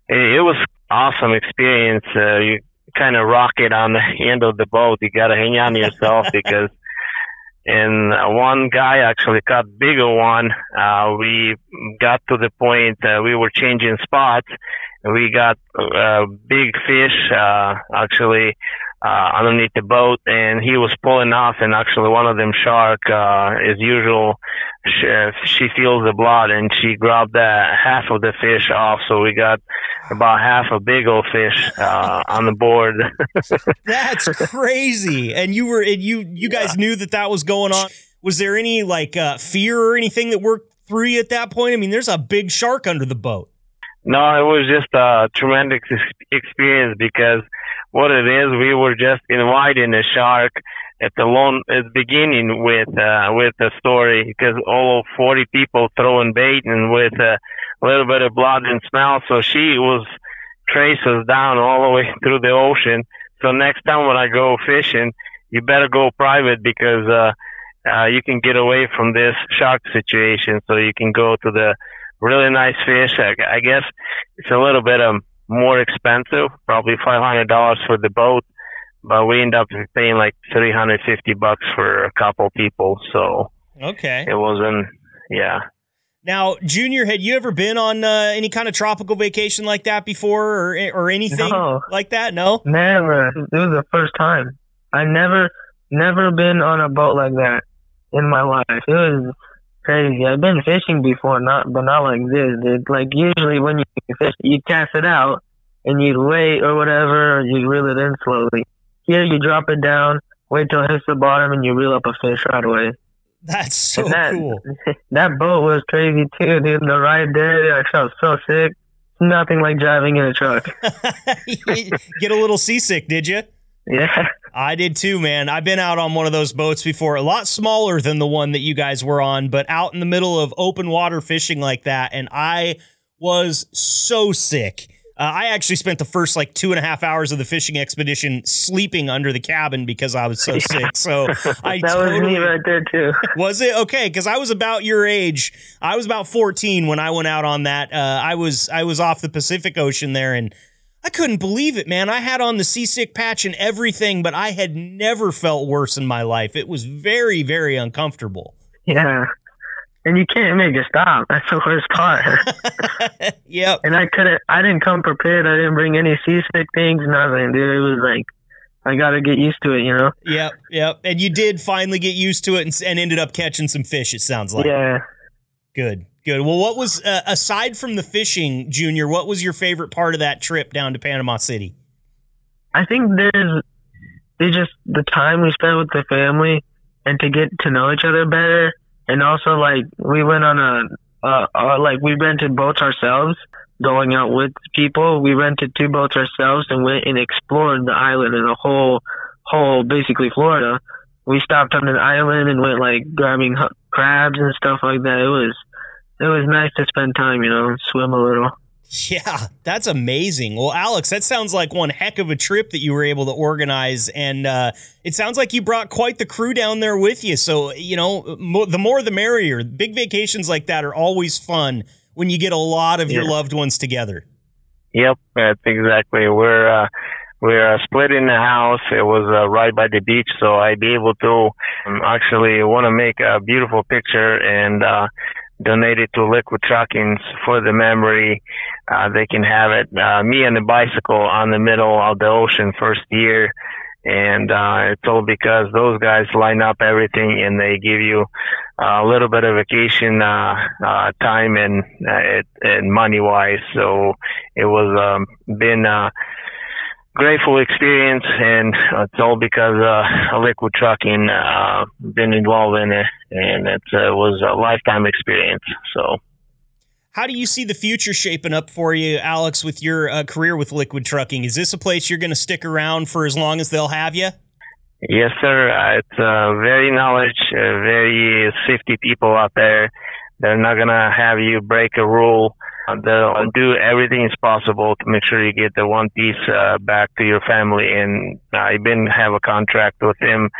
it, it was awesome experience. Uh, you kind of rock it on the end of the boat. You got to hang on yourself because, and one guy actually caught bigger one. Uh, we got to the point we were changing spots. We got uh, big fish uh, actually uh, underneath the boat, and he was pulling off. And actually, one of them shark, uh, as usual, she, she feels the blood, and she grabbed uh, half of the fish off. So we got about half a big old fish uh, on the board. That's crazy. And you were and you you guys knew that that was going on. Was there any like uh, fear or anything that worked through you at that point? I mean, there's a big shark under the boat. No, it was just a tremendous experience because what it is, we were just inviting a shark at the long at the beginning with uh, with the story because all of 40 people throwing bait and with a little bit of blood and smell. So she was trace us down all the way through the ocean. So next time when I go fishing, you better go private because uh, uh, you can get away from this shark situation. So you can go to the really nice fish. I, I guess it's a little bit um, more expensive, probably five hundred dollars for the boat, but we end up paying like three hundred fifty bucks for a couple people. So Okay. it wasn't, yeah. Now, Junior, had you ever been on uh, any kind of tropical vacation like that before, or or anything No. like that? No. Never. It was the first time. I never, never been on a boat like that in my life. It was crazy. I've been fishing before, not but not like this. Like usually when you fish, you cast it out and you wait or whatever, or you reel it in slowly. Here, you drop it down, wait till it hits the bottom, and you reel up a fish right away. That's so that, cool. that boat was crazy too, dude. The ride there, I felt so sick. Nothing like driving in a truck. Get a little seasick, did you? Yeah. I did too, man. I've been out on one of those boats before, a lot smaller than the one that you guys were on, but out in the middle of open water fishing like that. And I was so sick. Uh, I actually spent the first like two and a half hours of the fishing expedition sleeping under the cabin because I was so sick. So I that was me totally- right there too. Was it okay? Because I was about your age. I was about fourteen when I went out on that. Uh, I was I was off the Pacific Ocean there, and I couldn't believe it, man. I had on the seasick patch and everything, but I had never felt worse in my life. It was very very uncomfortable. Yeah. and you can't make it stop. That's the worst part. yep. And I couldn't. I didn't come prepared. I didn't bring any seasick things. Nothing, dude. It was like I got to get used to it, you know. Yep, yep. And you did finally get used to it and, and ended up catching some fish. It sounds like. Yeah. Good, good. Well, what was uh, aside from the fishing, Junior? What was your favorite part of that trip down to Panama City? I think there's there's just the time we spent with the family and to get to know each other better, and also like we went on a uh, uh, like we rented boats ourselves going out with people. We rented two boats ourselves and went and explored the island and the whole, whole basically Florida. We stopped on an island and went like grabbing crabs and stuff like that. It was, it was nice to spend time, you know, swim a little. Yeah, that's amazing. Well, Alex, that sounds like one heck of a trip that you were able to organize, and uh, it sounds like you brought quite the crew down there with you. So, you know, mo- the more the merrier. Big vacations like that are always fun when you get a lot of yeah. your loved ones together. Yep, that's exactly. We're uh, we're uh, split in the house. It was uh, right by the beach, so I'd be able to um, actually want to make a beautiful picture and uh, donate it to Liquid Truckings for the memory. Uh, they can have it. Uh, me and the bicycle on the middle of the ocean first year and uh, it's all because those guys line up everything and they give you a little bit of vacation uh, uh, time and uh, and money wise. So it was um, been grateful experience, and it's all because uh, Liquid Trucking uh, been involved in it, and it uh, was a lifetime experience. So. How do you see the future shaping up for you, Alex, with your uh, career with Liquid Trucking? Is this a place you're going to stick around for as long as they'll have you? Yes, sir. Uh, it's uh, very knowledge, uh, very safety people out there. They're not going to have you break a rule. They'll do everything as possible to make sure you get the one piece uh, back to your family. And I've been have a contract with them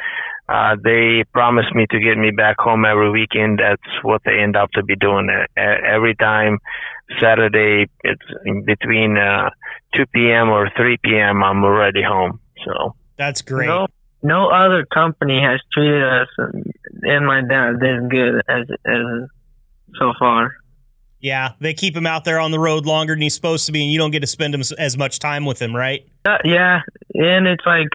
uh, they promised me to get me back home every weekend. That's what they end up to be doing. Every time Saturday, it's between uh, 2 p.m. or 3 p.m. I'm already home. So that's great. No, no other company has treated us and my dad this good as as so far. Yeah, they keep him out there on the road longer than he's supposed to be, and you don't get to spend him as much time with him, right? Uh, yeah, and it's like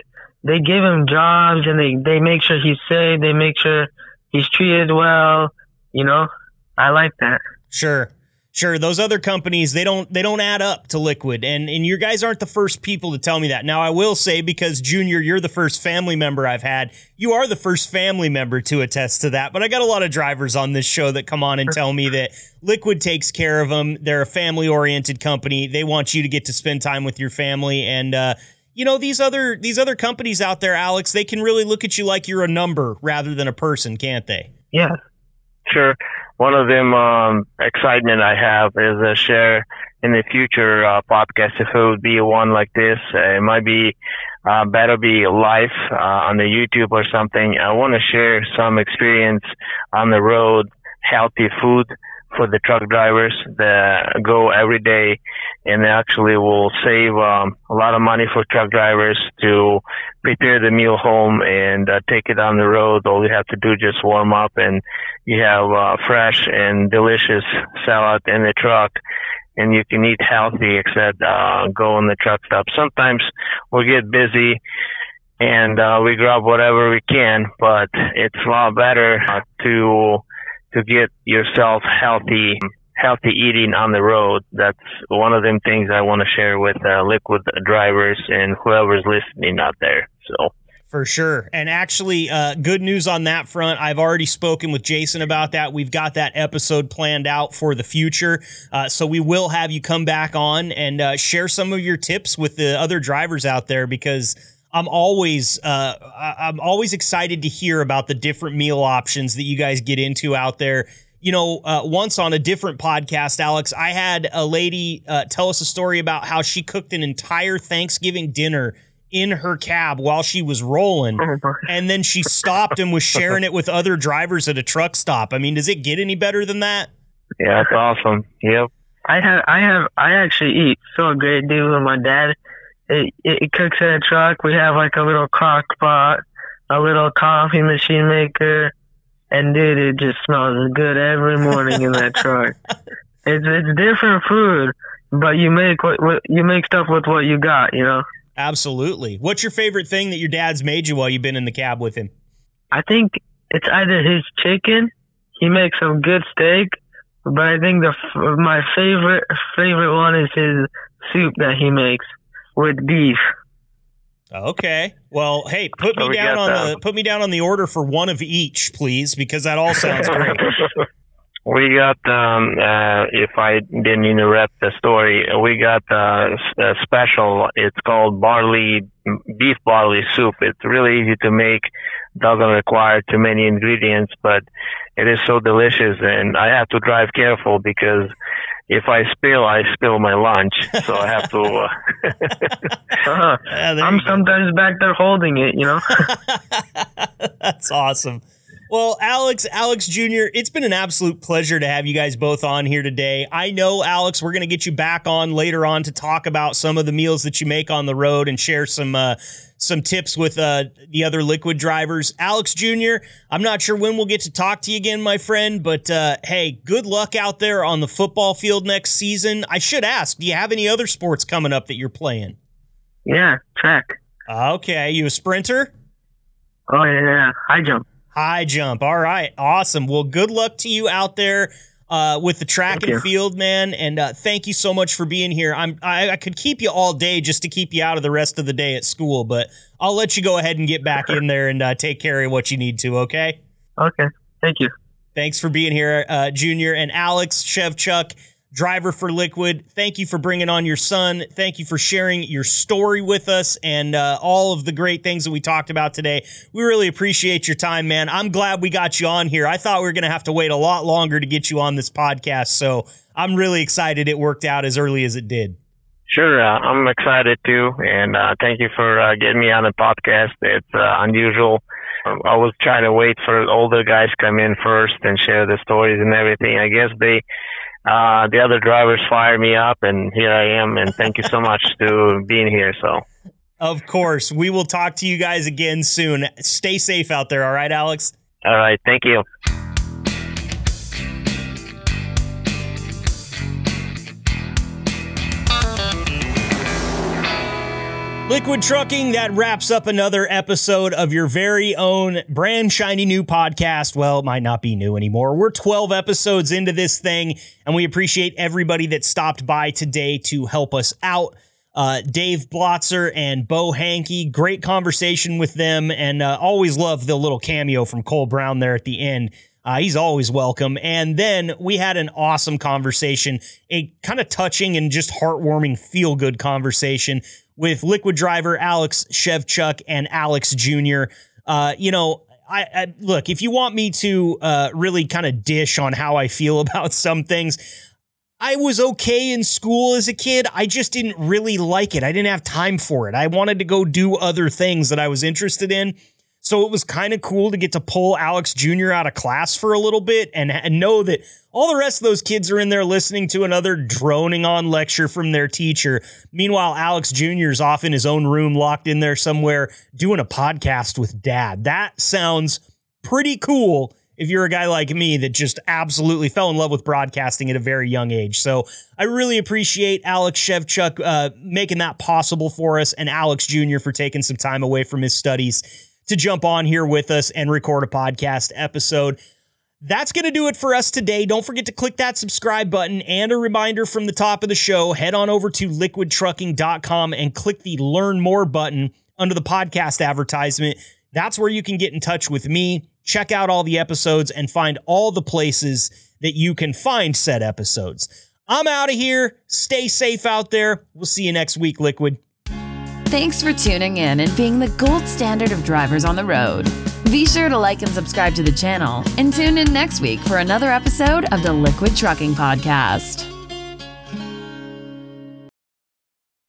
they give him jobs and they, they make sure he's safe. They make sure he's treated well. You know, I like that. Sure. Sure, those other companies they don't they don't add up to Liquid, and and your guys aren't the first people to tell me that. Now I will say because Junior, you're the first family member I've had. You are the first family member to attest to that. But I got a lot of drivers on this show that come on and tell me that Liquid takes care of them. They're a family oriented company. They want you to get to spend time with your family, and uh, you know these other these other companies out there, Alex, they can really look at you like you're a number rather than a person, can't they? Yeah, sure. One of them um, excitement I have is a share in the future uh, podcast. If it would be one like this, uh, it might be uh, better be live uh, on the YouTube or something. I want to share some experience on the road, healthy food for the truck drivers that go every day and actually will save um, a lot of money for truck drivers to prepare the meal home and uh, take it on the road. All you have to do just warm up and you have uh, fresh and delicious salad in the truck and you can eat healthy except uh, go on the truck stop. Sometimes we get busy and uh, we grab whatever we can, but it's a lot better uh, to to get yourself healthy healthy eating on the road. That's one of them things I want to share with uh, liquid drivers and whoever's listening out there. So. For sure. And actually, uh, good news on that front. I've already spoken with Jason about that. We've got that episode planned out for the future. Uh, so we will have you come back on and uh, share some of your tips with the other drivers out there because I'm always uh, I'm always excited to hear about the different meal options that you guys get into out there. You know, uh, once on a different podcast, Alex, I had a lady uh, tell us a story about how she cooked an entire Thanksgiving dinner in her cab while she was rolling, oh and then she stopped and was sharing it with other drivers at a truck stop. I mean, does it get any better than that? Yeah, that's awesome. Yep. I have, I have, I actually eat so a great, dude. With my dad, it, it cooks in a truck. We have like a little crock pot, a little coffee machine maker, and dude, it just smells good every morning in that truck. It's it's different food, but you make what, what you make stuff with what you got, you know. Absolutely. What's your favorite thing that your dad's made you while you've been in the cab with him? I think it's either his chicken. He makes some good steak, but I think the my favorite favorite one is his soup that he makes with beef. Okay. Well, hey, put me So we down on the put me down on the order for one of each, please, because that all sounds great. We got, um, uh, if I didn't interrupt the story, we got uh, a special. It's called barley beef barley soup. It's really easy to make. Doesn't require too many ingredients, but it is so delicious. And I have to drive careful because if I spill, I spill my lunch. So I have to. Uh, Uh-huh. Yeah, I'm sometimes back there holding it, you know. That's awesome. Well, Alex, Alex Jr., it's been an absolute pleasure to have you guys both on here today. I know, Alex, we're going to get you back on later on to talk about some of the meals that you make on the road and share some uh, some tips with uh, the other liquid drivers. Alex Jr., I'm not sure when we'll get to talk to you again, my friend, but uh, hey, good luck out there on the football field next season. I should ask, do you have any other sports coming up that you're playing? yeah, track. Okay, you a sprinter? Oh yeah, yeah, high jump. High jump. All right. Awesome. Well, good luck to you out there uh, with the track Thank and you. field, man. And uh, thank you so much for being here. I'm I, I could keep you all day just to keep you out of the rest of the day at school, but I'll let you go ahead and get back in there and uh, take care of what you need to. Okay. Okay, thank you. Thanks for being here, uh, Junior and Alex Shevchuk, driver for Liquid. Thank you for bringing on your son. Thank you for sharing your story with us and uh, all of the great things that we talked about today. We really appreciate your time, man. I'm glad we got you on here. I thought we were going to have to wait a lot longer to get you on this podcast, so I'm really excited it worked out as early as it did. Sure, uh, I'm excited too, and uh, thank you for uh, getting me on the podcast. It's uh, unusual. I was trying to wait for older guys come in first and share the stories and everything. I guess they, uh, the other drivers fired me up, and here I am. And thank you so much to being here. So, Of course, we will talk to you guys again soon. Stay safe out there, all right, Alex? all right, thank you. Liquid Trucking, that wraps up another episode of your very own brand shiny new podcast. Well, it might not be new anymore. We're 12 episodes into this thing, and we appreciate everybody that stopped by today to help us out. Uh, Dave Blotzer and Beau Hanke, great conversation with them, and uh, always love the little cameo from Cole Brown there at the end. Uh, he's always welcome. And then we had an awesome conversation, a kind of touching and just heartwarming, feel good conversation with Liquid Driver Alex Shevchuk and Alex Jr. Uh, you know, I, I look if you want me to uh, really kind of dish on how I feel about some things. I was okay in school as a kid. I just didn't really like it. I didn't have time for it. I wanted to go do other things that I was interested in. So it was kind of cool to get to pull Alex Jr. out of class for a little bit and, and know that all the rest of those kids are in there listening to another droning on lecture from their teacher. Meanwhile, Alex Jr. is off in his own room, locked in there somewhere, doing a podcast with dad. That sounds pretty cool if you're a guy like me that just absolutely fell in love with broadcasting at a very young age. So I really appreciate Alex Shevchuk uh, making that possible for us and Alex Jr. for taking some time away from his studies to jump on here with us and record a podcast episode. That's going to do it for us today. Don't forget to click that subscribe button and a reminder from the top of the show. Head on over to liquidtrucking.com and click the learn more button under the podcast advertisement. That's where you can get in touch with me, check out all the episodes, and find all the places that you can find said episodes. I'm out of here. Stay safe out there. We'll see you next week, Liquid. Thanks for tuning in and being the gold standard of drivers on the road. Be sure to like and subscribe to the channel and tune in next week for another episode of the Liquid Trucking Podcast.